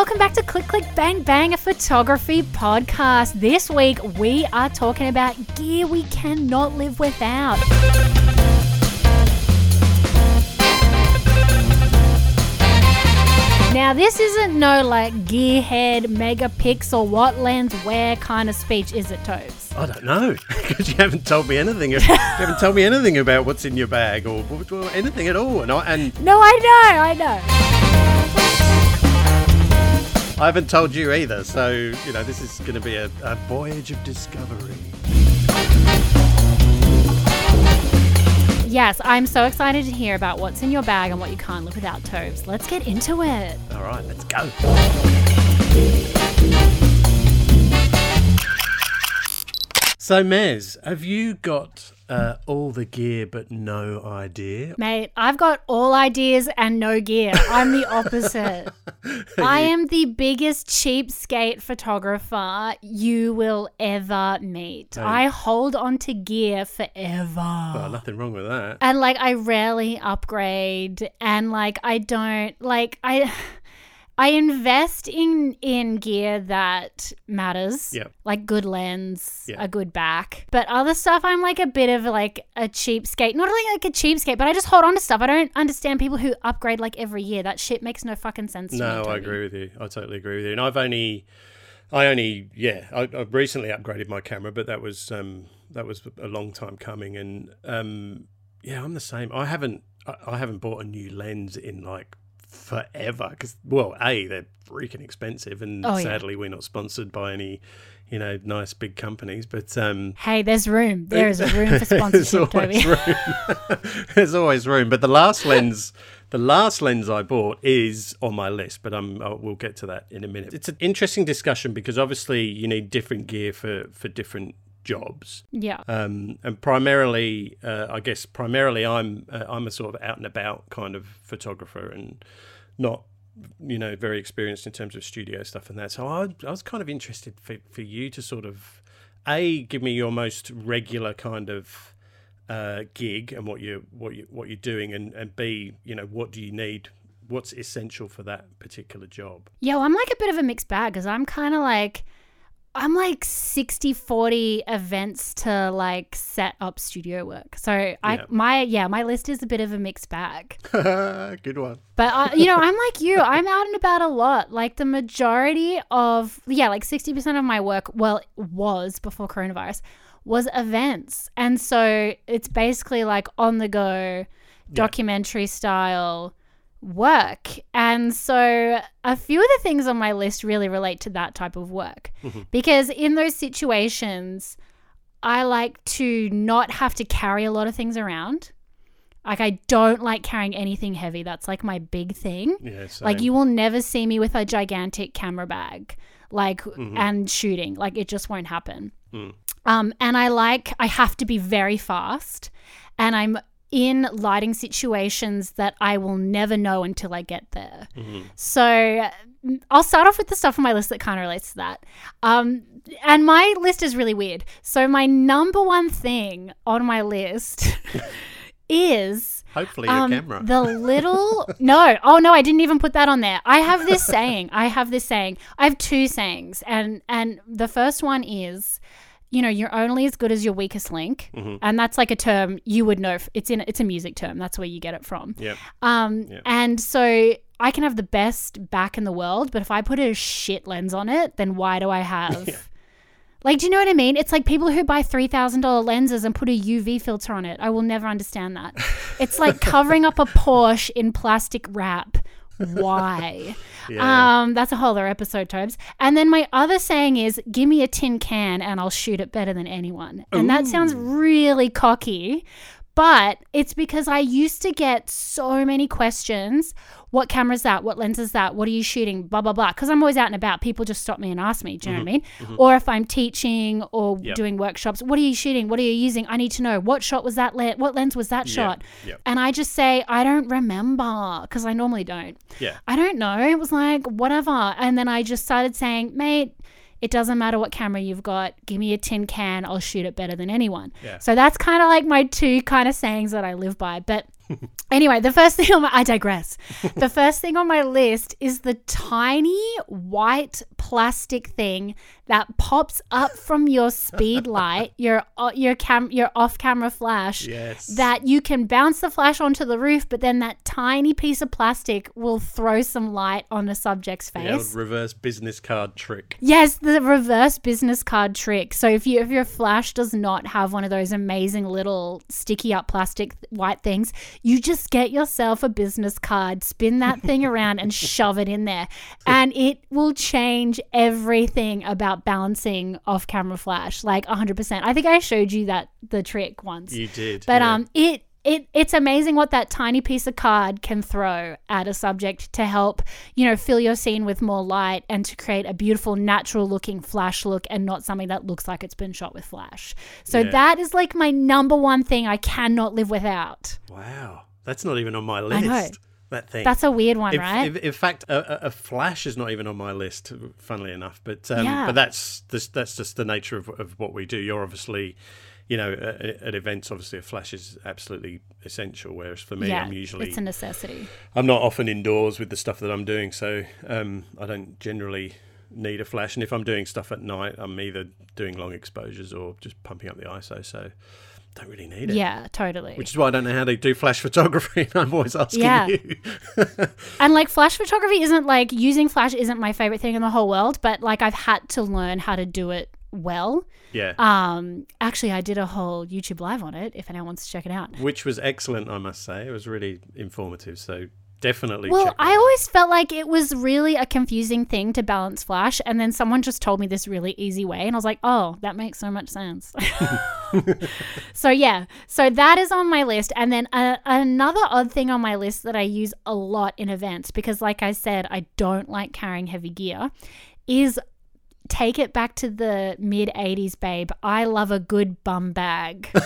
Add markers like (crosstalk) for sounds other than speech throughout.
welcome back to Click Click Bang Bang, a photography podcast. This week we are talking about gear we cannot live without. Now, this isn't no like gearhead, megapixel, what lens, where kind of speech, is it, Tobes? I don't know (laughs) because you haven't told me anything. (laughs) you haven't told me anything about what's in your bag or, or anything at all. And I, and No, I know, I know. I haven't told you either. So you know this is going to be a, a voyage of discovery. Yes, I'm so excited to hear about what's in your bag and what you can't live without, Tobes. Let's get into it. All right, let's go. So, Mez, have you got uh, all the gear but no idea? Mate, I've got all ideas and no gear. I'm the opposite. (laughs) I am the biggest cheapskate photographer you will ever meet. Hey. I hold on to gear forever. Well, nothing wrong with that. and like I rarely upgrade and like I don't like I (laughs) I invest in in gear that matters. Yep. Like good lens, Yeah. a good back. But other stuff I'm like a bit of like a cheapskate. Not really like a cheapskate, but I just hold on to stuff. I don't understand people who upgrade like every year. That shit makes no fucking sense to me. No, I agree with you. I totally agree with you. And I've only, I only, yeah, I, I've recently upgraded my camera, but that was um, that was a long time coming. And um, yeah, I'm the same. I haven't, I haven't bought a new lens in like forever because, well, a they're freaking expensive, and Oh, yeah. sadly we're not sponsored by any, you know, nice big companies. But um, Hey, there's room. There is room for (laughs) sponsorship there's always room. (laughs) There's always room. But the last lens, the last lens I bought is on my list. But I'm, i we'll get to that in a minute. It's an interesting discussion because obviously you need different gear for for different jobs. Yeah. Um, and primarily, uh, I guess primarily I'm uh, I'm a sort of out and about kind of photographer and not you know very experienced in terms of studio stuff and that. So I, I was kind of interested for, for you to sort of a give me your most regular kind of uh, gig and what you what you what you're doing and and b you know what do you need what's essential for that particular job Yeah, well, I'm like a bit of a mixed bag because I'm kind of like, I'm like 60 40 events to like set up studio work. So I, Yeah. my, yeah, my list is a bit of a mixed bag. (laughs) good one But, uh, you know, I'm like you, I'm out and about a lot. Like the majority of, yeah, like 60% of my work, well, was before coronavirus, was events. And so it's basically like on the go, documentary style work. And so a few of the things on my list really relate to that type of work. Mm-hmm. Because in those situations, I like to not have to carry a lot of things around. Like I don't like carrying anything heavy. That's like my big thing. yeah Like you will never see me with a gigantic camera bag, like mm-hmm. and shooting. Like it just won't happen. Mm. Um, and I like I have to be very fast, and I'm in lighting situations that I will never know until I get there. So mm, I'll start off with the stuff on my list that kind of relates to that. Um, and my list is really weird. So my number one thing on my list (laughs) is hopefully your um, camera The little (laughs) no, oh no, I didn't even put that on there. I have this saying. I have this saying. I have two sayings, and and the first one is, you know, you're only as good as your weakest link, Mm-hmm. and that's like a term you would know. It's in it's a music term. That's where you get it from. Yep. Um, Yeah. and so I can have the best back in the world, but if I put a shit lens on it, then why do I have? (laughs) Like, do you know what I mean? It's like people who buy three thousand dollar lenses and put a UV filter on it. I will never understand that. (laughs) It's like covering up a Porsche in plastic wrap. Why? (laughs) Yeah. Um, that's a whole other episode, Tobes. And then my other saying is, "Give me a tin can and I'll shoot it better than anyone." And that sounds really cocky, but it's because I used to get so many questions. What camera is that? What lens is that? What are you shooting? Blah blah blah. Because I'm always out and about. People just stop me and ask me. Do you know what I mm-hmm. mean? Mm-hmm. Or if I'm teaching or Yep. doing workshops, what are you shooting? What are you using? I need to know what shot was that. Le- what lens was that Yep, shot? yep. And I just say I don't remember because I normally don't. yeah I don't know. It was like, whatever. And then I just started saying, mate, it doesn't matter what camera you've got. Give me a tin can. I'll shoot it better than anyone. Yeah. So that's kind of like my two kind of sayings that I live by. But anyway, the first thing on my I digress. the first thing on my list is the tiny white plastic thing that pops up from your speed light, your your cam your off-camera flash. Yes. That you can bounce the flash onto the roof, but then that tiny piece of plastic will throw some light on a subject's face. reverse business card trick. Yes, the reverse business card trick. So if you if your flash does not have one of those amazing little sticky up plastic white things, you just get yourself a business card, spin that thing (laughs) around and shove it in there. And it will change everything about balancing off camera flash like 100%. I think I showed you that the trick once. You did. But yeah. um, it it it's amazing what that tiny piece of card can throw at a subject to help you know fill your scene with more light and to create a beautiful natural looking flash look and not something that looks like it's been shot with flash. So Yeah. that is like my number one thing I cannot live without. Wow. That's not even on my list. That thing. That's a weird one, If- right? if- in fact, a, a- a flash is not even on my list. Funnily enough, but um, Yeah. but that's this, that's just the nature of, of what we do. You're obviously, you know, at, at events, obviously a flash is absolutely essential. Whereas for me, yeah, I'm usually it's a necessity. I'm not often indoors with the stuff that I'm doing, so um, I don't generally need a flash. And if I'm doing stuff at night, I'm either doing long exposures or just pumping up the ISO. So don't really need it. Yeah, totally. Which is why I don't know how they do flash (laughs) photography. And I'm always asking Yeah. you. (laughs) And like flash photography isn't like using flash isn't my favorite thing in the whole world, but like I've had to learn how to do it well. yeah. Um, actually, I did a whole YouTube live on it. If anyone wants to check it out. which was excellent, I must say. It was really informative. So definitely. Well, check I out. always felt like it was really a confusing thing to balance flash, and then someone just told me this really easy way, and I was like, "Oh, that makes so much sense." (laughs) (laughs) so yeah, so that is on my list, and then uh, another odd thing on my list that I use a lot in events because, like I said, I don't like carrying heavy gear, is take it back to the mid 80s babe i love a good bum bag (laughs)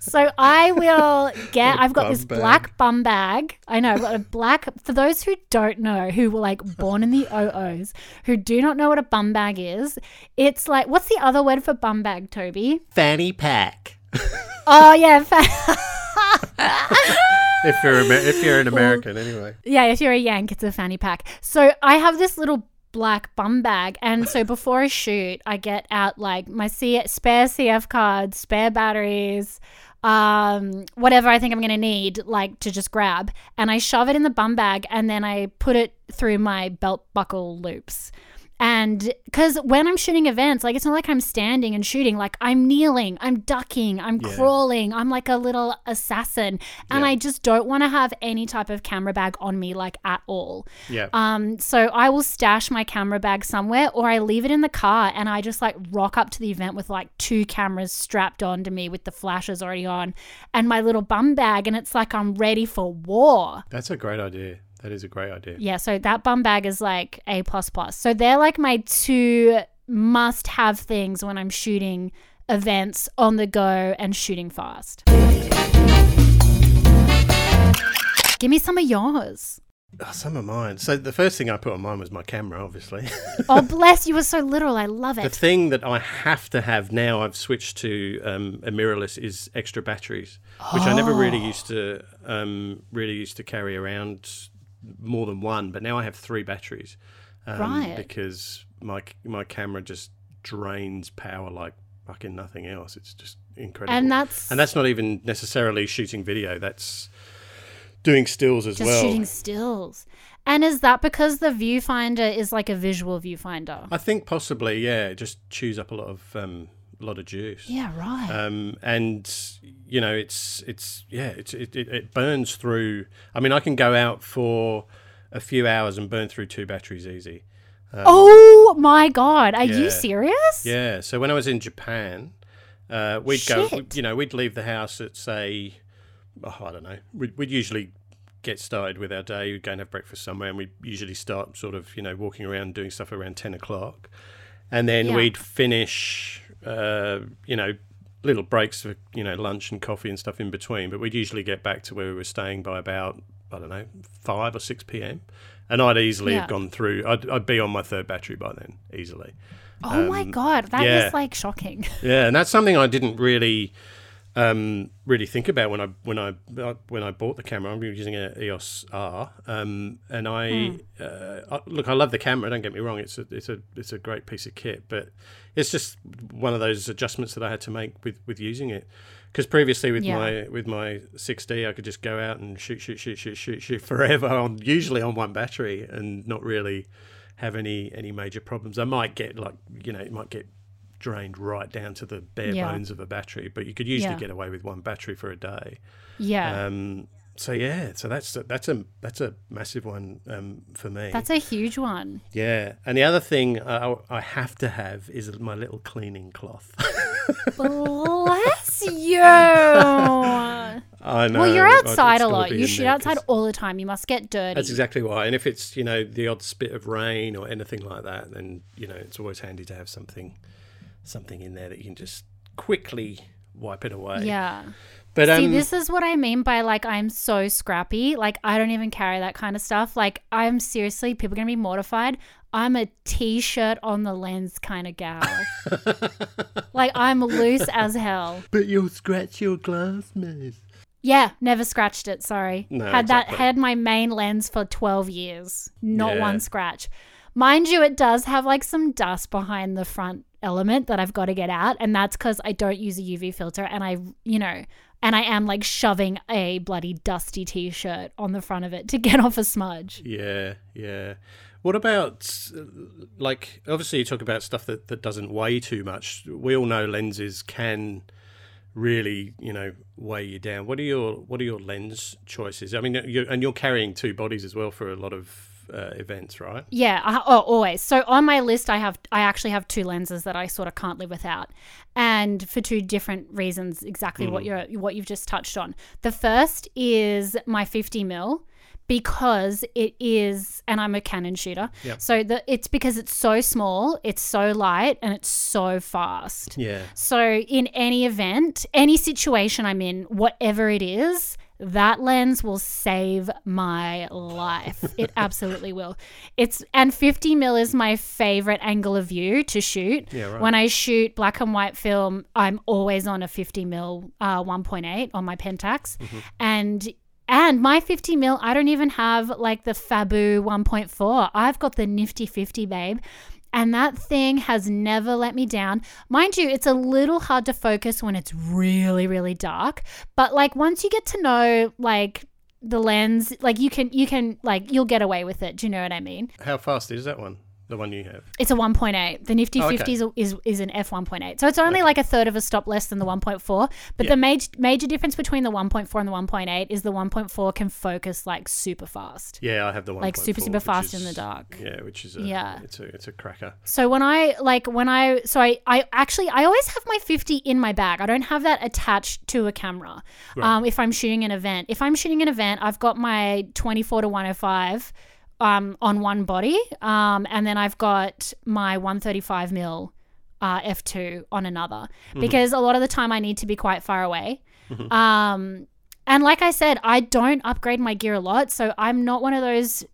so i will get i've got this bag. black bum bag i know i've got a black for those who don't know who were like born in the oos who do not know what a bum bag is it's like what's the other word for bum bag toby fanny pack. oh yeah fa- (laughs) If you're if you're an American, anyway. Yeah, if you're a Yank, it's a fanny pack. So I have this little black bum bag, and so before I shoot, I get out like my C- spare CF cards, spare batteries, um, whatever I think I'm gonna need, like to just grab, and I shove it in the bum bag, and then I put it through my belt buckle loops. And because when I'm shooting events, like it's not like I'm standing and shooting, like I'm kneeling, I'm ducking, I'm Yeah. crawling, I'm like a little assassin. And Yeah. I just don't want to have any type of camera bag on me, like at all. Yeah. Um, so I will stash my camera bag somewhere or I leave it in the car and I just like rock up to the event with like two cameras strapped onto me with the flashes already on and my little bum bag. And it's like I'm ready for war. That's a great idea. That is a great idea. Yeah, so that bum bag is like A plus plus. So they're like my two must have things when I'm shooting events on the go and shooting fast. Give me some of yours. Oh, some of mine. So the first thing I put on mine was my camera, obviously. (laughs) Oh, bless you were so literal. I love it. the thing that I have to have now, I've switched to um, a mirrorless, is extra batteries, which I never really Oh. used to um, really used to carry around more than one, but now I have three batteries. Um, Right. Because my my camera just drains power like fucking nothing else. It's just incredible. And that's and that's not even necessarily shooting video. That's doing stills as just well. shooting stills. And is that because the viewfinder is like a visual viewfinder? I think possibly, yeah. it Just chews up a lot of um, lot of juice. Yeah, right. Um, and you know, it's it's yeah, it's it, it, it burns through. I mean, I can go out for a few hours and burn through two batteries easy. oh my god, are you serious? Yeah. So when I was in Japan, uh, we'd go. You know, we'd leave the house at say, oh, I don't know. We'd, we'd usually get started with our day. We'd go and have breakfast somewhere, and we'd usually start sort of you know walking around doing stuff around ten o'clock, and then Yeah. we'd finish. Uh, you know. Little breaks for you know lunch and coffee and stuff in between, but we'd usually get back to where we were staying by about I don't know five or six p.m. And I'd easily Yeah. have gone through. I'd, I'd be on my third battery by then, easily. Oh my Um, god, that is yeah. like shocking. (laughs) Yeah, and that's something I didn't really um, really think about when I when I when I bought the camera. I'm using an EOS R, um, and I uh, I- look. I love the camera. Don't get me wrong. It's a it's a it's a great piece of kit, but it's just one of those adjustments that I had to make with with using it. Because previously with Yeah. my with my 6D, I could just go out and shoot shoot shoot shoot shoot shoot (laughs) forever on usually on one battery and not really have any any major problems. I might get like you know it might get drained right down to the bare Yeah. bones of a battery, but you could usually Yeah. get away with one battery for a day. Yeah. Um, so yeah, so that's a, that's a that's a massive one um, for me. That's a huge one. yeah, and the other thing I, I have to have is my little cleaning cloth. (laughs) Bless (laughs) you. I know. well, you're outside a lot. You shoot outside outside 'cause- all the time. You must get dirty. That's exactly why. And if it's you know the odd spit of rain or anything like that, then you know it's always handy to have something something in there that you can just quickly wipe it away. Yeah. But um, See, this is what I mean by like I'm so scrappy. Like I don't even carry that kind of stuff. Like I'm seriously, people are gonna be mortified. I'm a t-shirt on the lens kind of gal. (laughs) like I'm loose as hell. but you'll scratch your glass, miss. Yeah, never scratched it. Sorry. No, had that had my main lens for 12 years. Not Yeah. one scratch. Mind you, it does have like some dust behind the front element that I've got to get out, and that's because I don't use a UV filter, and I, you know, and I am like shoving a bloody dusty t-shirt on the front of it to (laughs) get off a smudge. Yeah, yeah. What about like obviously you talk about stuff that, that doesn't weigh too much. We all know lenses can really, you know, weigh you down. What are your what are your lens choices? I mean, you're, and you're carrying two bodies as well for a lot of uh, events, right? Yeah, I, oh, always. So on my list, I have I actually have two lenses that I sort of can't live without, and for two different reasons. Exactly what you're what you've just touched on. The first is my 50 mil because it is, and I'm a Canon shooter. Yep. So the it's because it's so small, it's so light, and it's so fast. Yeah. So, in any event, any situation I'm in, whatever it is, that lens will save my life. It (laughs) absolutely will. It's and 50 mil is my favorite angle of view to shoot. Yeah, right. When I shoot black and white film, I'm always on a 50 mil uh, 1.8 on my Pentax, Mm-hmm. and and my 50 mil, I don't even have like the Fabu 1.4. I've got the nifty 50, babe. And that thing has never let me down. Mind you, it's a little hard to focus when it's really, really dark. But like once you get to know like the lens, like you can you can like you'll get away with it. Do you know what I mean? How fast is that one? The one you have? It's a 1.8. The Nifty Oh, okay. 50 is, is is an f 1.8. So it's only like a third of a stop less than the 1.4. But Yeah. the major major difference between the 1.4 and the 1.8 is the 1.4 can focus like super fast. Yeah, I have the one. Like super, super fast in the dark. Yeah, which is a, Yeah. It's a it's a cracker. So when I like when I so I I actually I always have my 50 in my bag. I don't have that attached to a camera. Um if I'm shooting an event. If I'm shooting an event, I've got my 24 to 105 um on one body. Um and then I've got my 135 mil uh, f2 on another because a lot of the time I need to be quite far away. Um, and like I said, I don't upgrade my gear a lot, so I'm not one of those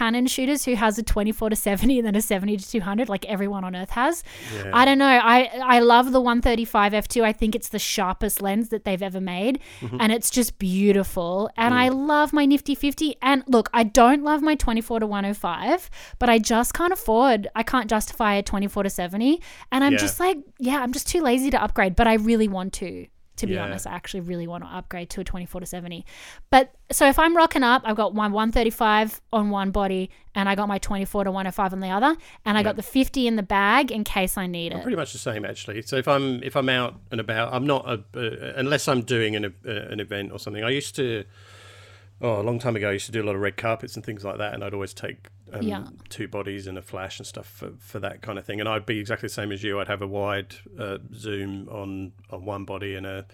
Canon shooters who has a 24 to 70 and then a 70 to 200 like everyone on earth has. Yeah. I don't know. I I love the 135 f2. I think it's the sharpest lens that they've ever made mm-hmm. and it's just beautiful. And I mm. love my Nifty 50 and look, I don't love my 24 to 105, but I just can't afford I can't justify a 24 to 70 and I'm Yeah. just like, yeah, I'm just too lazy to upgrade, but I really want to. To be Yeah. honest, I actually really want to upgrade to a 24 to 70. But so if I'm rocking up, I've got my 135 on one body and I got my 24 to 105 on the other, and I got the 50 in the bag in case I need it. Pretty much the same actually. So if I'm if I'm out and about, I'm not a, uh, unless I'm doing an uh, an event or something. I used to oh a long time ago. I used to do a lot of red carpets and things like that, and I'd always take um, Yeah. two bodies and a flash and stuff for, for that kind of thing. And I'd be exactly the same as you. I'd have a wide uh, zoom on on one body and a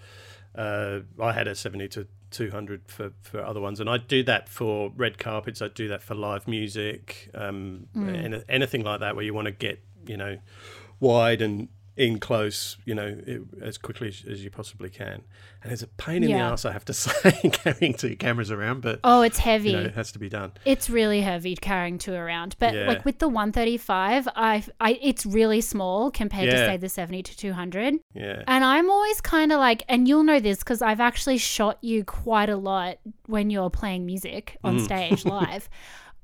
uh, I had a 70 to 200 for, for other ones. And I'd do that for red carpets. I'd do that for live music, um, Mm. and anything like that where you want to get, you know, wide and in close, you know, it, as quickly as, as you possibly can. And it's a pain in the ass, I have to (laughs) say, (laughs) carrying two cameras around, but Oh, it's heavy. you know, it has to be done. It's really heavy carrying two around, but Yeah. like with the 135, I, I it's really small compared to say the 70 to 200. Yeah. And I'm always kind of like, and you'll know this because I've actually shot you quite a lot when you're playing music Mm. on stage (laughs) live.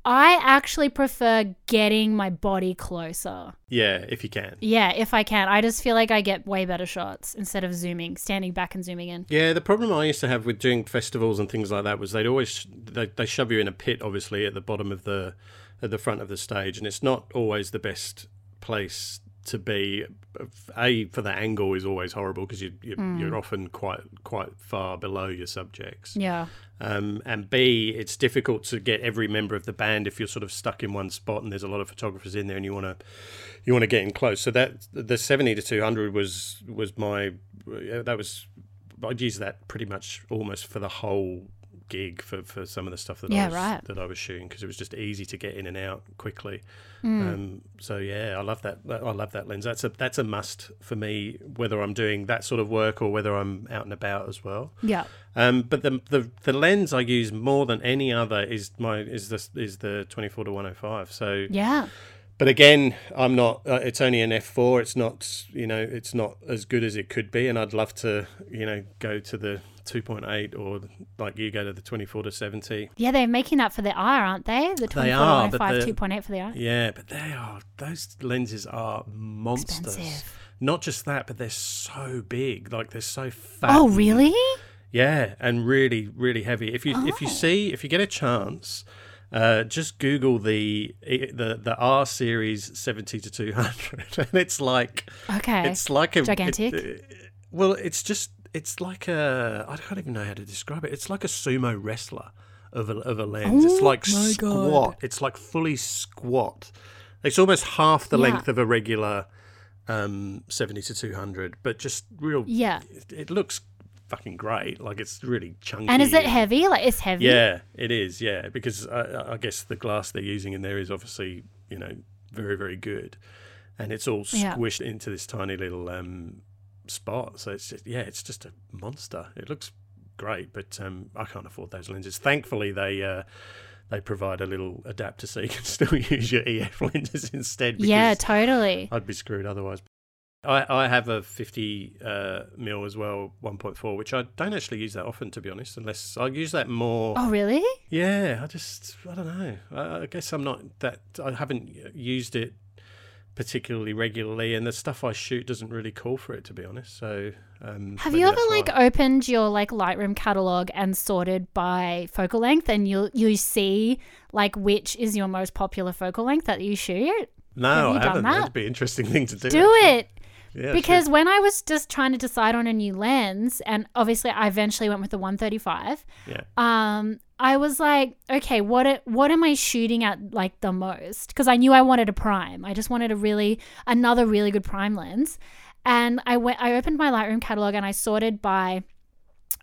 I actually prefer getting my body closer. Yeah, if you can. Yeah, if I can. I just feel like I get way better shots instead of zooming, standing back and zooming in. Yeah, the problem I used to have with doing festivals and things like that was they'd always they, they shove you in a pit, obviously at the bottom of the at the front of the stage, and it's not always the best place to be. A for the angle is always horrible because you, you you're often quite quite far below your subjects. Yeah. Um, and B, it's difficult to get every member of the band if you're sort of stuck in one spot and there's a lot of photographers in there and you want to you want to get in close. So that the 70 to 200 was was my that was I'd use that pretty much almost for the whole gig for, for some of the stuff that Yeah, I was right. that I was shooting because it was just easy to get in and out quickly. Mm. Um, so yeah, I love that. I love that lens. That's a that's a must for me, whether I'm doing that sort of work or whether I'm out and about as well. Yeah. Um, but the, the the lens I use more than any other is my is the is the 24 to 105. So, Yeah. but again, I'm not. Uh, it's only an f4. It's not you know it's not as good as it could be, and I'd love to you know go to the 2.8 or like you go to the 24 to 70. Yeah, they're making that for the R, aren't they? The 24 are, but 105 the- 2.8 for the R. Yeah, but they are those lenses are monsters. Expensive. Not just that, but they're so big. Like they're so fat. Oh, really? Yeah, and really, really heavy. If you if you Oh. see if you get a chance, uh, just Google the the the R series seventy to two hundred, (laughs) and it's like Okay. it's like a Gigantic? it- uh, well, it's just it's like a I don't even know how to describe it. It's like a sumo wrestler of a of a lens. it's Oh like my squat. It's like fully squat. It's almost half the Yeah. length of a regular um, seventy to two hundred, but just real. yeah. It, it looks fucking great. Like it's really chunky. And is it heavy? Like, it's heavy? Yeah, it is. Yeah, because I, I guess the glass they're using in there is obviously you know very very good, and it's all Yeah. squished into this tiny little um, spot. So it's just yeah, it's just a monster. It looks great, but um, I can't afford those lenses. Thankfully, they. Uh, they provide a little adapter so you can (laughs) still use your EF lenses instead. Yeah, totally. I'd be screwed otherwise. I, I have a 50 uh, mil as well, 1.4, which I don't actually use that often, to be honest, unless I use that more. Oh, really? Yeah, I just, I don't know. I, I guess I'm not that, I haven't used it particularly regularly, and the stuff I shoot doesn't really call for it, to be honest. So, um, Have you ever like why. opened your like Lightroom catalog and sorted by focal length, and you you see like which is your most popular focal length that you shoot? No, have you I haven't. that? That'd be an interesting thing to do. Do it Yeah, because when I was just trying to decide on a new lens, and obviously I eventually went with the 135. Yeah. Um, I was like, okay, what a- what am I shooting at like the most? Because I knew I wanted a prime. I just wanted a really another really good prime lens, and I went. I opened my Lightroom catalog and I sorted by,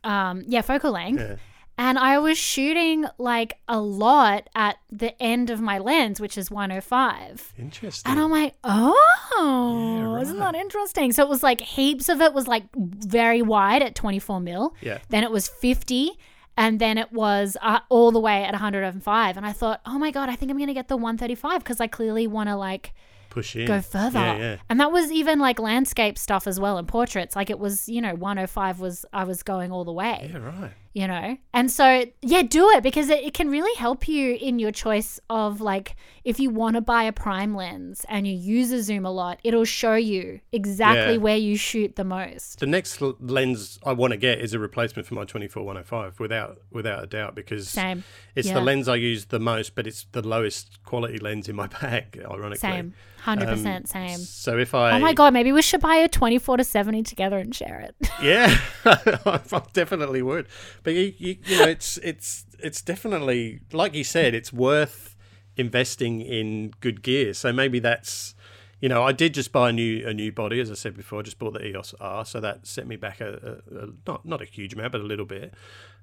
um, yeah, focal length. Yeah. And I was shooting like a lot at the end of my lens, which is 105. Interesting. And I'm like, oh, Yeah, isn't that interesting? So it was like heaps of it was like very wide at 24 mil. yeah. Then it was 50. And then it was uh, all the way at 105. And I thought, oh my God, I think I'm going to get the 135 because I clearly want to like Push in. go further. Yeah, yeah. And that was even like landscape stuff as well and portraits. Like it was, you know, 105 was, I was going all the way Yeah, right. You know and so yeah do it because it, it can really help you in your choice of like if you want to buy a prime lens and you use a zoom a lot it'll show you exactly Yeah. where you shoot the most The next l- lens I want to get is a replacement for my 24 105 without without a doubt because same it's yeah. the lens I use the most, but it's the lowest quality lens in my (laughs) bag. Ironically, same 100% Um, same So if I oh my god maybe we should buy a 24 to 70 together and share it (laughs) yeah, (laughs) I definitely would. But you, you, you know, it's it's it's definitely like you said, it's worth investing in good gear. So maybe that's you know, I did just buy a new a new body, as I said before. I just bought the EOS R, so that set me back a, a, a not not a huge amount, but a little bit.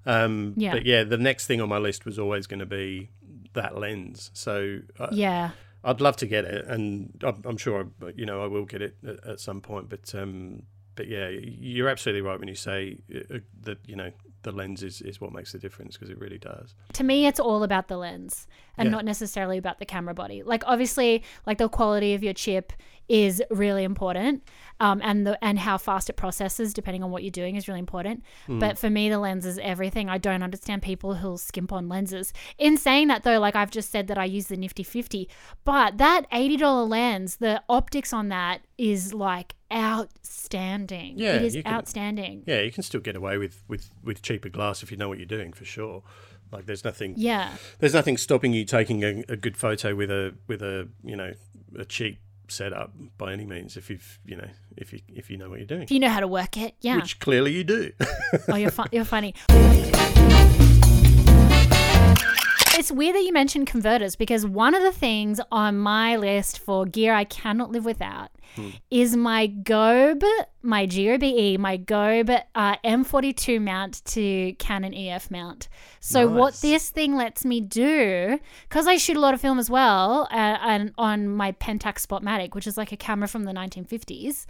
Um, Yeah. But yeah, the next thing on my list was always going to be that lens. So uh, yeah I'd love to get it, and I'm, I'm sure I, you know I will get it at, at some point. But um, but yeah, you're absolutely right when you say uh, that you know the lens is, is what makes the difference because it really does. To me, it's all about the lens and Yeah. not necessarily about the camera body. Like obviously, like the quality of your chip is really important, um, and the and how fast it processes depending on what you're doing is really important. But for me, the lens is everything. I don't understand people who'll skimp on lenses. In saying that though, like I've just said that I use the Nifty 50, but that eighty dollar lens, the optics on that is like outstanding. Yeah, it is can- outstanding. Yeah, you can still get away with, with, with cheaper glass if you know what you're doing for sure. Like there's nothing Yeah. there's nothing stopping you taking a, a good photo with a with a you know a cheap setup by any means if you've you know if you if you know what you're doing If you know how to work it, yeah. which clearly you do Oh, you're fun. You're funny. (laughs) It's weird that you mentioned converters because one of the things on my list for gear I cannot live without is my Gobe, my GOBE, my Gobe uh, M42 mount to Canon EF mount. So what this thing lets me do, because I shoot a lot of film as well, uh, and on my Pentax Spotmatic, which is like a camera from the 1950s,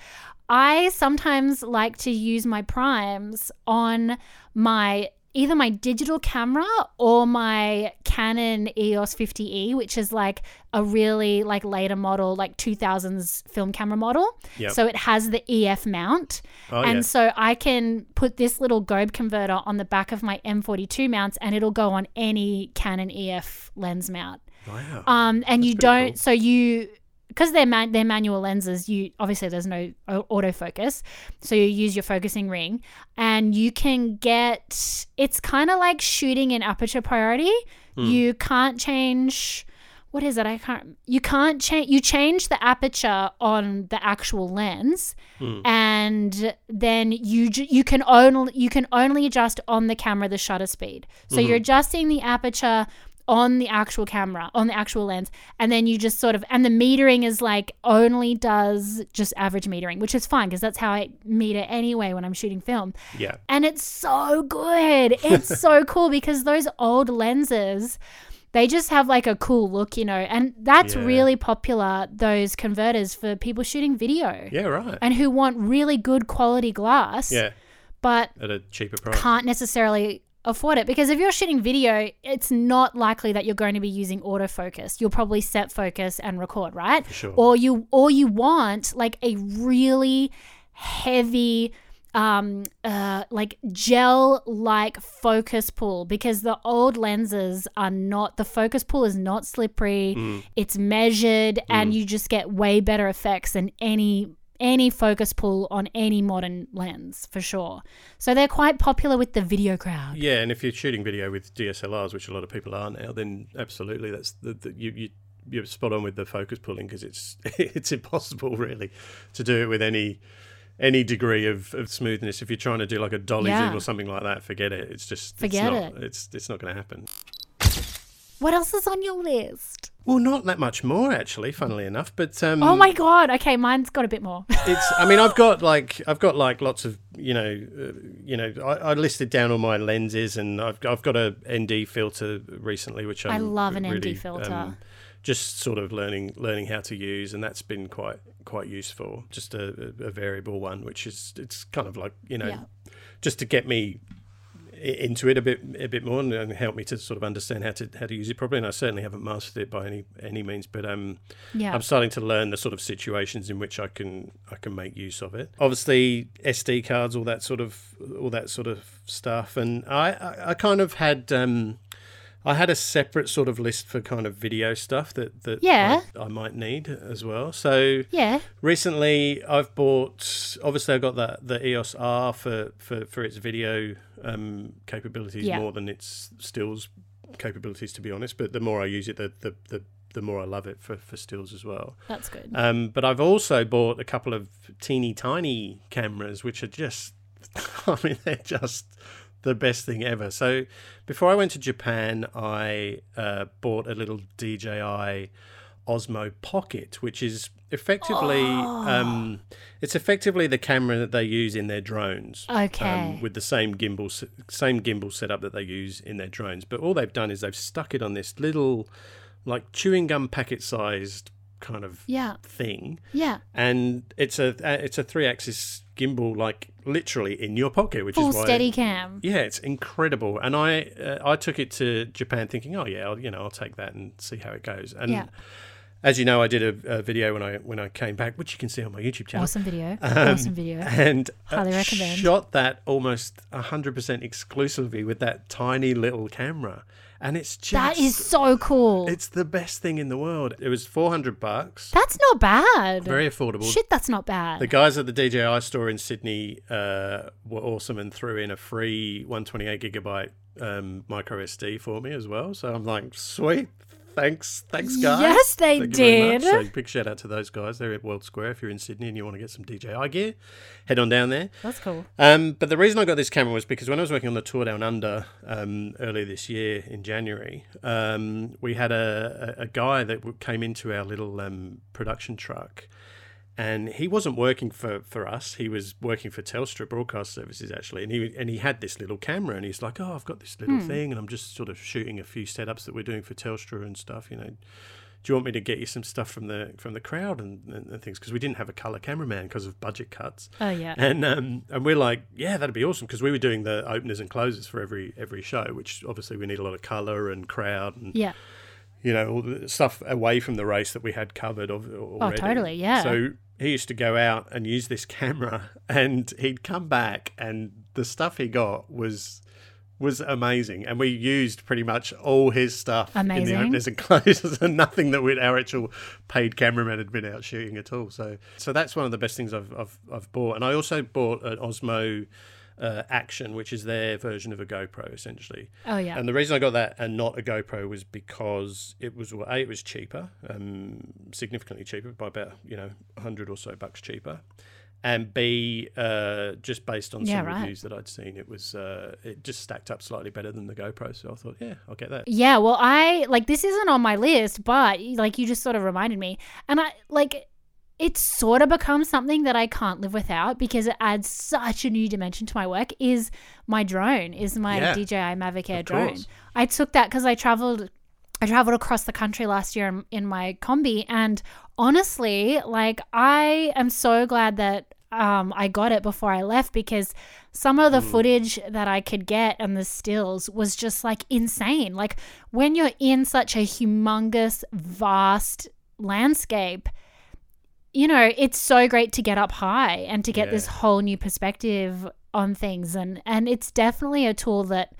I sometimes like to use my primes on my either my digital camera or my Canon EOS 50E, which is like a really like later model, like 2000s film camera model. Yep. So it has the EF mount. Oh, and yeah. so I can put this little Gobe converter on the back of my M42 mounts and it'll go on any Canon EF lens mount. wow Um, and you don't, cool. so you, because they're man, they're manual lenses. You obviously there's no autofocus, so you use your focusing ring, and you can get. It's kind of like shooting in aperture priority. Hmm. You can't change. What is it? I can't. You can't change. You change the aperture on the actual lens, Hmm. and then you ju- you can only you can only adjust on the camera the shutter speed. So Mm-hmm. you're adjusting the aperture on the actual camera, on the actual lens, and then you just sort of and the metering is like only does just average metering, which is fine because that's how I meter anyway when I'm shooting film. yeah And it's so good. It's so (laughs) cool because those old lenses, they just have like a cool look, you know, and that's Yeah. really popular, those converters for people shooting video yeah right and who want really good quality glass, yeah but at a cheaper price can't necessarily afford it because if you're shooting video, it's not likely that you're going to be using autofocus. You'll probably set focus and record, right? sure. Or you or you want like a really heavy um uh like gel like focus pull because the old lenses are not the focus pull is not slippery Mm. it's measured and you just get way better effects than any any focus pull on any modern lens for sure so they're quite popular with the video crowd Yeah, and if you're shooting video with DSLRs, which a lot of people are now, then absolutely, that's the, the you, you you're spot on with the focus pulling because it's (laughs) it's impossible really to do it with any any degree of, of smoothness. If you're trying to do like a dolly Yeah. zoom or something like that, forget it. It's just Forget it's not, it. It's it's not going to happen. What else is on your list Well, not that much more actually, funnily enough. But um, oh my god okay mine's got a bit more (laughs) it's i mean i've got like i've got like lots of you know uh, you know I, I listed down all my lenses and i've, I've got a nd filter recently which I I'm love an ND filter. um, just sort of learning learning how to use and that's been quite quite useful just a, a, variable one which is it's kind of like you know Yeah. just to get me i- into it a bit a bit more and, and help me to sort of understand how to how to use it properly. And I certainly haven't mastered it by any any means but um yeah. I'm starting to learn the sort of situations in which I can I can make use of it. Obviously, SD cards, all that sort of all that sort of stuff, and I I, I kind of had um, I had a separate sort of list for kind of video stuff that that Yeah. I, I might need as well. So yeah recently, I've bought. Obviously, I got the the EOS R for for for its video um, capabilities Yeah. more than its stills capabilities, to be honest. But the more I use it, the the, the the more I love it for, for stills as well. that's good Um, but I've also bought a couple of teeny tiny cameras, which are just, (laughs) I mean, they're just the best thing ever. So before I went to Japan, I uh, bought a little DJI Osmo Pocket, which is effectively, um, it's effectively the camera that they use in their drones. Okay. Um, with the same gimbal, same gimbal setup that they use in their drones. But all they've done is they've stuck it on this little like chewing gum packet sized kind of Yeah. thing, Yeah. and it's a uh, it's a three axis gimbal, like literally in your pocket, which Full is why. Steadicam. Yeah, it's incredible, and I uh, I took it to Japan thinking, oh yeah, I'll, you know, I'll take that and see how it goes. And Yeah. as you know, I did a, a video when I when I came back, which you can see on my YouTube channel. Awesome video. Um, awesome video. and uh, Highly recommend. shot that almost 100% exclusively with that tiny little camera and it's just That is so cool. it's the best thing in the world it was 400 bucks That's not bad. very affordable Shit, that's not bad. the guys at the DJI store in Sydney uh, were awesome and threw in a free 128 gigabyte um, micro SD for me as well. So I'm like, sweet, thanks, thanks guys. Yes, they Thank you very much. did. So big shout out to those guys. They're at World Square. If you're in Sydney and you want to get some DJI gear, head on down there. that's cool. Um, but the reason I got this camera was because when I was working on the tour down under um, earlier this year in January, um, we had a, a, a guy that came into our little um, production truck. And he wasn't working for, for us. He was working for Telstra Broadcast Services actually, and he and he had this little camera, and he's like, "Oh, I've got this little thing, and I'm just sort of shooting a few setups that we're doing for Telstra and stuff. You know, do you want me to get you some stuff from the from the crowd and, and, and things? Because we didn't have a color cameraman because of budget cuts. Oh yeah. And um, and we're like, yeah, that'd be awesome because we were doing the openers and closers for every every show, which obviously we need a lot of color and crowd and Yeah. you know all the stuff away from the race that we had covered of, already. Oh, totally, yeah. So he used to go out and use this (laughs) camera, and he'd come back, and the stuff he got was was amazing, and we used pretty much all his stuff in the openers and closers, and nothing that we'd, our actual paid cameraman had been out shooting at all. So, so that's one of the best things I've I've, I've bought, and I also bought an Osmo. Uh, Action, which is their version of a GoPro, essentially. Oh yeah. And the reason I got that and not a GoPro was because it was well, a it was cheaper, um, significantly cheaper by about you know hundred or so bucks cheaper, and b uh, just based on Yeah, some right. reviews that I'd seen, it was uh, it just stacked up slightly better than the GoPro. So I thought, yeah, I'll get that. Yeah, well, I like this isn't on my list, but like you just sort of reminded me, and I like it's sort of become something that I can't live without because it adds such a new dimension to my work. Is my drone? Is my Yeah, DJI Mavic Air drone? course. I took that because I traveled. I traveled across the country last year in, in my combi, and honestly, like I am so glad that um, I got it before I left because some of the footage that I could get and the stills was just like insane. Like when you're in such a humongous, vast landscape, you know, it's so great to get up high and to get this whole new perspective on things and and it's definitely a tool that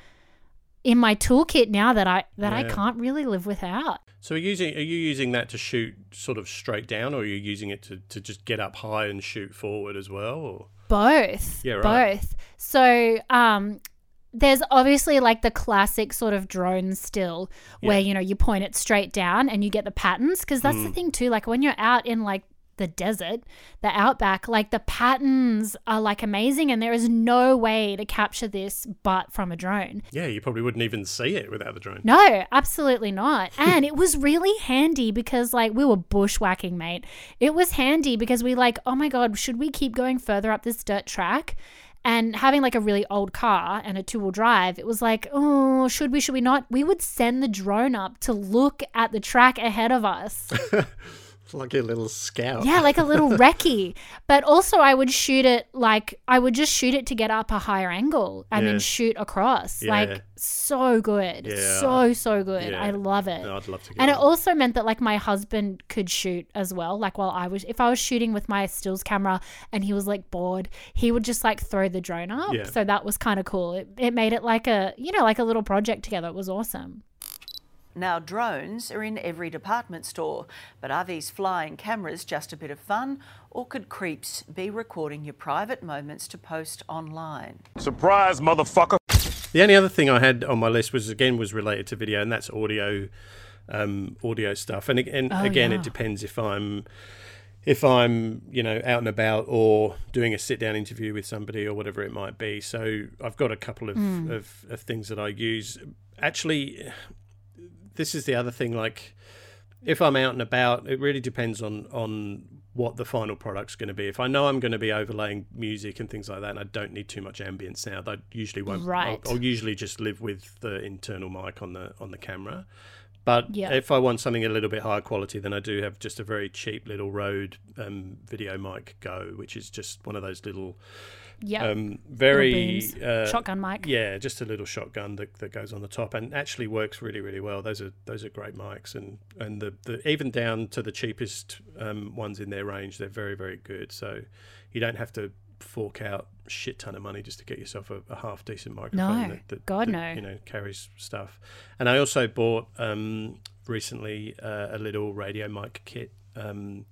in my toolkit now that I that I can't really live without. So are you using are you using that to shoot sort of straight down, or are you using it to, to just get up high and shoot forward as well? Or Both. Yeah, right. Both. So, um, there's obviously like the classic sort of drone still where, Yeah. you know, you point it straight down and you get the patterns. Cause that's Mm. the thing too. Like when you're out in like the desert, the outback, like the patterns are like amazing and there is no way to capture this but from a drone. yeah, you probably wouldn't even see it without the drone. No, absolutely not. (laughs) And it was really handy because like we were bushwhacking, mate. It was handy because we like, oh my god, should we keep going further up this dirt track? And having like a really old car and a two-wheel drive, it was like, oh, should we, should we not? We would send the drone up to look at the track ahead of us. (laughs) Like a little scout. Yeah, like a little (laughs) recce. But also, I would shoot it like I would just shoot it to get up a higher angle and Yeah. then shoot across. Yeah. Like so good, Yeah. so so good. I love it. No, I'd love to get And it one. also meant that like my husband could shoot as well. Like while I was, if I was shooting with my stills camera and he was like bored, he would just like throw the drone up. Yeah. So that was kind of cool. It, it made it like a you know like a little project together. It was awesome. Now, drones are in every department store, but are these flying cameras just a bit of fun, or could creeps be recording your private moments to post online? Surprise, motherfucker. The only other thing I had on my list was again was related to video, and that's audio, um, audio stuff. And, and Oh, again, yeah. it depends if I'm if I'm you know out and about or doing a sit down interview with somebody or whatever it might be. So I've got a couple of, Hmm. of, of things that I use. Actually, this is the other thing. Like if I'm out and about, it really depends on on what the final product's going to be. If I know I'm going to be overlaying music and things like that, and I don't need too much ambience now, I usually won't. Right. I'll, I'll usually just live with the internal mic on the on the camera. But Yeah. if I want something a little bit higher quality, then I do have just a very cheap little Rode um, Video Mic Go, which is just one of those little, Yeah. um, very uh, Shotgun mic. Yeah, just a little shotgun that, that goes on the top and actually works really really well. Those are those are great mics and and the, the even down to the cheapest um, ones in their range, they're very very good. So you don't have to fork out a shit ton of money just to get yourself a, a half decent microphone. No, that, that, God, that, no. You know carries stuff. And I also bought um, recently uh, a little radio mic kit. Um,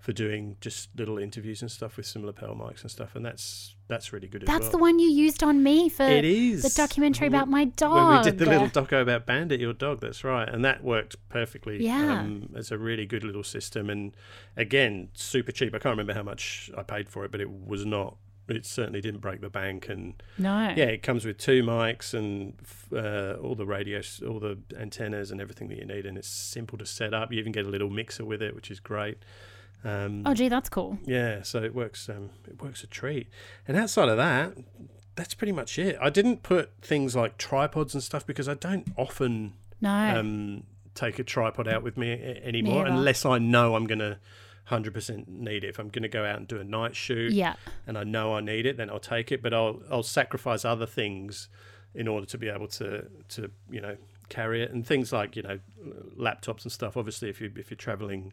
for doing just little interviews and stuff with some lapel mics and stuff, and that's that's really good as That's well. the one you used on me for It is the documentary about my dog. when we did the little doco about Bandit, your dog. That's right, and that worked perfectly. Yeah. um, it's a really good little system, and again, super cheap. I can't remember how much I paid for it, but it was not. It certainly didn't break the bank, and no. yeah, it comes with two mics and uh, all the radios, all the antennas, and everything that you need, and it's simple to set up. You even get a little mixer with it, which is great. Um, Oh, gee, that's cool. yeah, so it works. Um, it works a treat. And outside of that, that's pretty much it. I didn't put things like tripods and stuff because I don't often No. um, take a tripod out with me anymore unless I know I'm gonna. 100% need it. If I'm going to go out and do a night shoot yeah. and I know I need it, then I'll take it. But I'll I'll sacrifice other things in order to be able to to you know carry it and things like you know laptops and stuff. Obviously, if you if you're traveling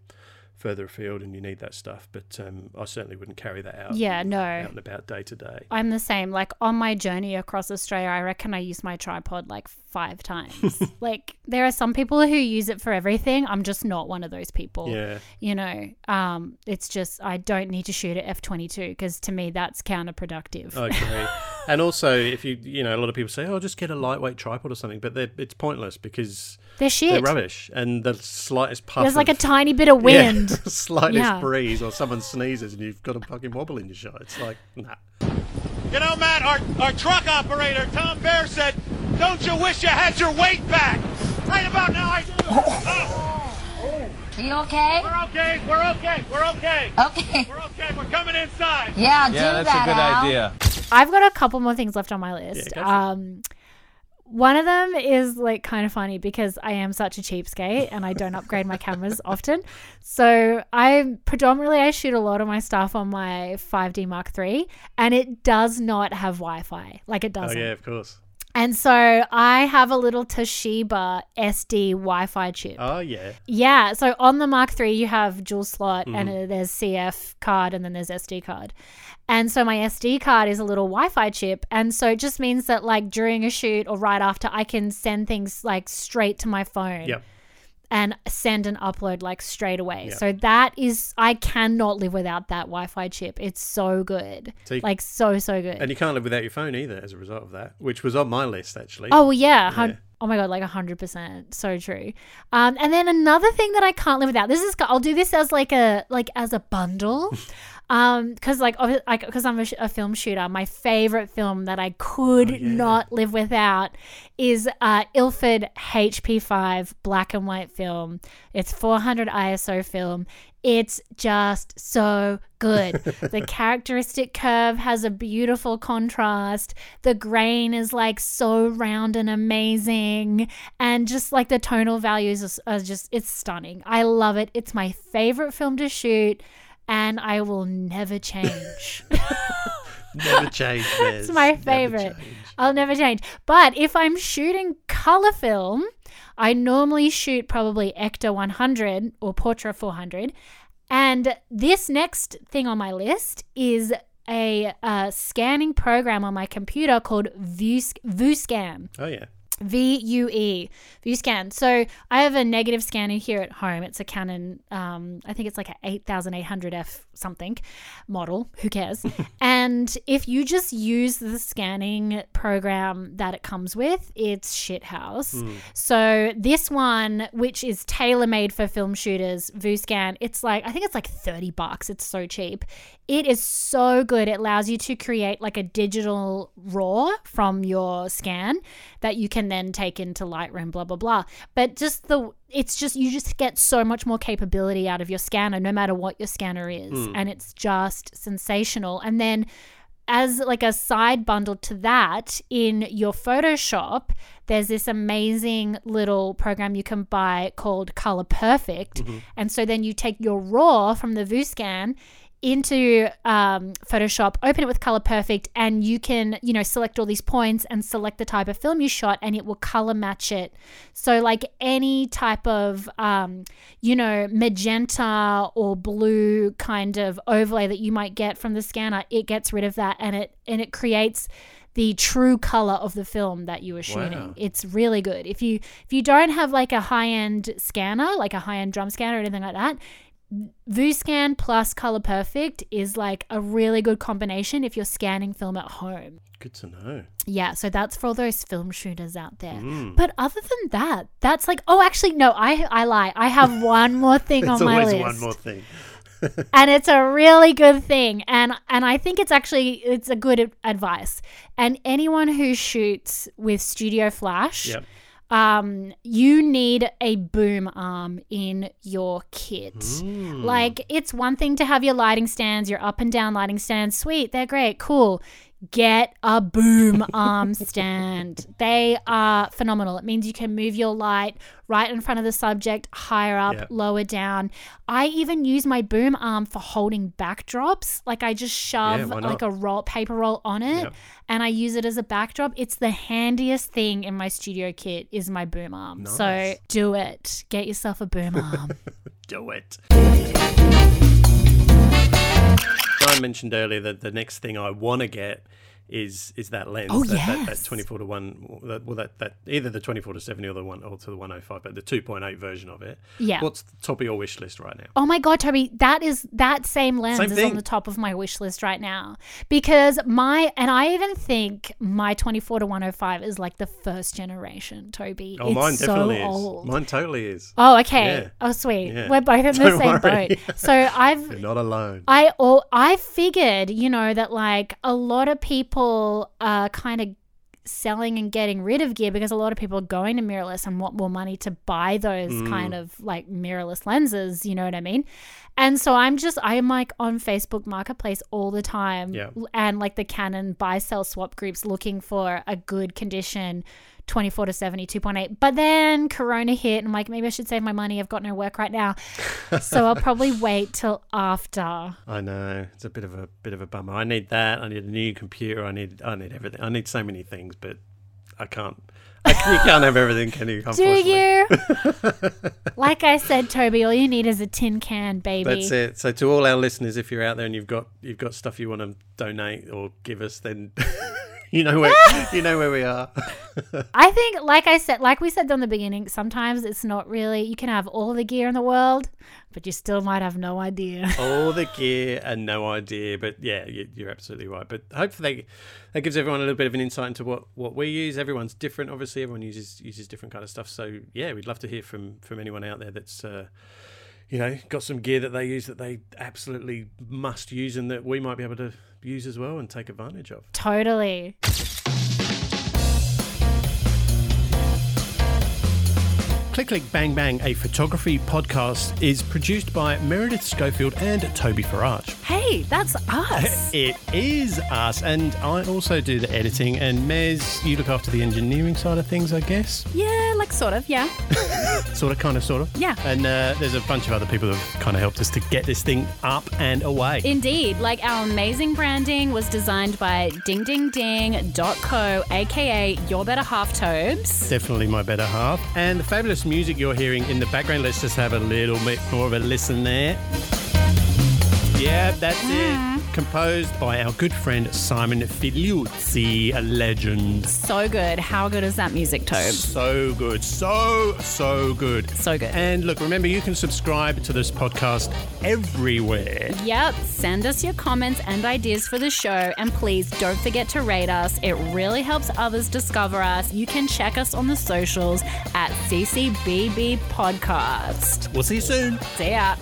further afield and you need that stuff, but um, I certainly wouldn't carry that out. Yeah, no. out and about day to day. I'm the same. Like on my journey across Australia, I reckon I used my tripod like five times. (laughs) like there are some people who use it for everything. I'm just not one of those people. Yeah, You know, um, it's just I don't need to shoot at f22 because to me that's counterproductive. Okay. and (laughs) also, if you you know, a lot of people say, "Oh, just get a lightweight tripod or something," but it's pointless because They're shit. they're rubbish. And the slightest puff, There's like a tiny bit of (laughs) wind. Yeah, (laughs) slightest Yeah. breeze or someone sneezes and you've got a fucking wobble in your shot. It's like, nah. You know, Matt, our, our truck operator, Tom Bear, said, Don't you wish you had your weight back? Right about now, I do. Oh, Are you okay? we're okay, we're okay, we're okay. Okay. We're okay, we're coming inside. Yeah, do Yeah, that's that, a good Al. idea. I've got a couple more things left on my list. go for um, one of them is like kind of funny because I am such a cheapskate and I don't upgrade my cameras (laughs) often. So I predominantly I shoot a lot of my stuff on my 5D Mark III and it does not have Wi-Fi. Like it doesn't. Oh yeah, of course. And so I have a little Toshiba SD Wi-Fi chip. Oh, yeah. Yeah, so on the Mark III, you have dual slot, and Mm-hmm. there's CF card, and then there's SD card. And so my SD card is a little Wi-Fi chip, and so it just means that like during a shoot or right after, I can send things like straight to my phone Yep. And send and upload like straight away. So that is I cannot live without that Wi-Fi chip. It's so good, So you- like so so good. And you can't live without your phone either as a result of that, which was on my list, actually. Oh yeah. Yeah. Oh my god, like hundred percent, so true. Um, and then another thing that I can't live without. This is I'll do this as like a like as a bundle, (laughs) um, because like like because I'm a, sh- a film shooter. My favorite film that I could Oh, yeah. not live without is uh Ilford HP5 black and white film. It's 400 ISO film. It's just so good. (laughs) the characteristic curve has a beautiful contrast. The grain is like so round and amazing. And just like the tonal values are, are just, it's stunning. I love it. It's my favorite film to shoot. And I will never change. (laughs) Never change, (laughs) it's my favorite. I'll never change. But if I'm shooting color film, I normally shoot probably Ektar 100 or Portra 400. And this next thing on my list is a uh, scanning program on my computer called Vue- VueScan. Oh, yeah. V U E, VueScan. So I have a negative scanner here at home. It's a Canon, um, I think it's like a 8800F something model. Who cares? (laughs) and if you just use the scanning program that it comes with, it's shithouse. So this one, which is tailor made for film shooters, VueScan, it's like I think it's like 30 bucks. It's so cheap. It is so good. It allows you to create like a digital raw from your scan that you can then take into Lightroom, blah, blah, blah. But just the, it's just, you just get so much more capability out of your scanner, no matter what your scanner is. Hmm. And it's just sensational. And then as like a side bundle to that, in your Photoshop, there's this amazing little program you can buy called Color Perfect. Mm-hmm. And so then you take your raw from the VueScan into um, Photoshop, open it with Color Perfect, and you can, you know, select all these points and select the type of film you shot, and it will color match it. So, like any type of, um, you know, magenta or blue kind of overlay that you might get from the scanner, it gets rid of that, and it and it creates the true color of the film that you were shooting. Wow. It's really good. If you if you don't have like a high end scanner, like a high end drum scanner or anything like that, VueScan plus Color Perfect is like a really good combination if you're scanning film at home. Good to know. Yeah, so that's for all those film shooters out there. Mm. But other than that, that's like oh actually no, I I lie. I have (laughs) one more thing on my list. one more thing. (laughs) and it's a really good thing and and I think it's actually it's a good advice. And anyone who shoots with Studio Flash, Yep. Um, you need a boom arm in your kit. Mm. Like, it's one thing to have your lighting stands, your up and down lighting stands. Sweet, they're great, cool. Get a boom arm stand. They are phenomenal. It means you can move your light right in front of the subject, higher up, Yeah. lower down. I even use my boom arm for holding backdrops. Like, I just shove not? like a roll, paper roll on it Yep. and I use it as a backdrop. It's the handiest thing in my studio kit is my boom arm. So do it. Get yourself a boom arm. (laughs) Do it. I mentioned earlier that the next thing I want to get is is that lens. Oh, that, that, that 24 to 1 that, well that, that either the 24 to 70 or the one or to the 105 but the 2.8 version of it. Yeah. What's the top of your wish list right now? Oh my god, Toby, that is that same lens Same is thing. on the top of my wish list right now. Because my and I even think my 24 to 105 is like the first generation, Toby. Oh, it's mine so definitely old. is. Mine totally is. Oh, okay. Yeah. Oh, sweet. Yeah. We're both in (laughs) the Don't same worry. boat. So (laughs) I've You're not alone. I all I figured, you know, that like a lot of people are kind of selling and getting rid of gear because a lot of people are going to mirrorless and want more money to buy those Mm. kind of like mirrorless lenses, you know what I mean? And so I'm just I'm like on Facebook Marketplace all the time Yeah. and like the Canon buy sell swap groups looking for a good condition 24 to 70 2.8 but then corona hit and I'm like maybe I should save my money I've got no work right now (laughs) so I'll probably wait till after I know it's a bit of a bit of a bummer. I need that. I need a new computer. I need I need everything. I need so many things, but I can't. I, you can't have everything, can you? (laughs) Do you? (laughs) like I said, Toby, all you need is a tin can, baby. That's it. So to all our listeners, if you're out there and you've got you've got stuff you want to donate or give us, then you know where (laughs) you know where we are. I think, like I said, like we said in the beginning, sometimes it's not really. You can have all the gear in the world, but you still might have no idea. (laughs) all the gear and no idea, but yeah, you- you're absolutely right. But hopefully that, that gives everyone a little bit of an insight into what, what we use. Everyone's different, obviously. Everyone uses uses different kind of stuff. So yeah, we'd love to hear from from anyone out there that's. Uh, you know, got some gear that they use that they absolutely must use and that we might be able to use as well and take advantage of. totally. Click Click Bang Bang, a photography podcast, is produced by Meredith Schofield and Toby Farage. Hey, that's us. (laughs) It is us, and I also do the editing. And Mez, you look after the engineering side of things, I guess. yeah, like sort of, yeah. (laughs) Sort of, kind of, sort of. Yeah. And uh, there's a bunch of other people that have kind of helped us to get this thing up and away. Indeed, like our amazing branding was designed by dingdingding.co, aka Your Better Half Tobes. Definitely my better half. And the fabulous music you're hearing in the background, let's just have a little bit more of a listen there. Yeah, that's it. Composed by our good friend Simon Filiuzzi, a legend. So good. How good is that music, Tobes? So good. So, so good. So good. And look, remember, you can subscribe to this podcast everywhere. Yep, send us your comments and ideas for the show, and please don't forget to rate us. It really helps others discover us. You can check us on the socials at CCBB Podcast. We'll see you soon. See ya.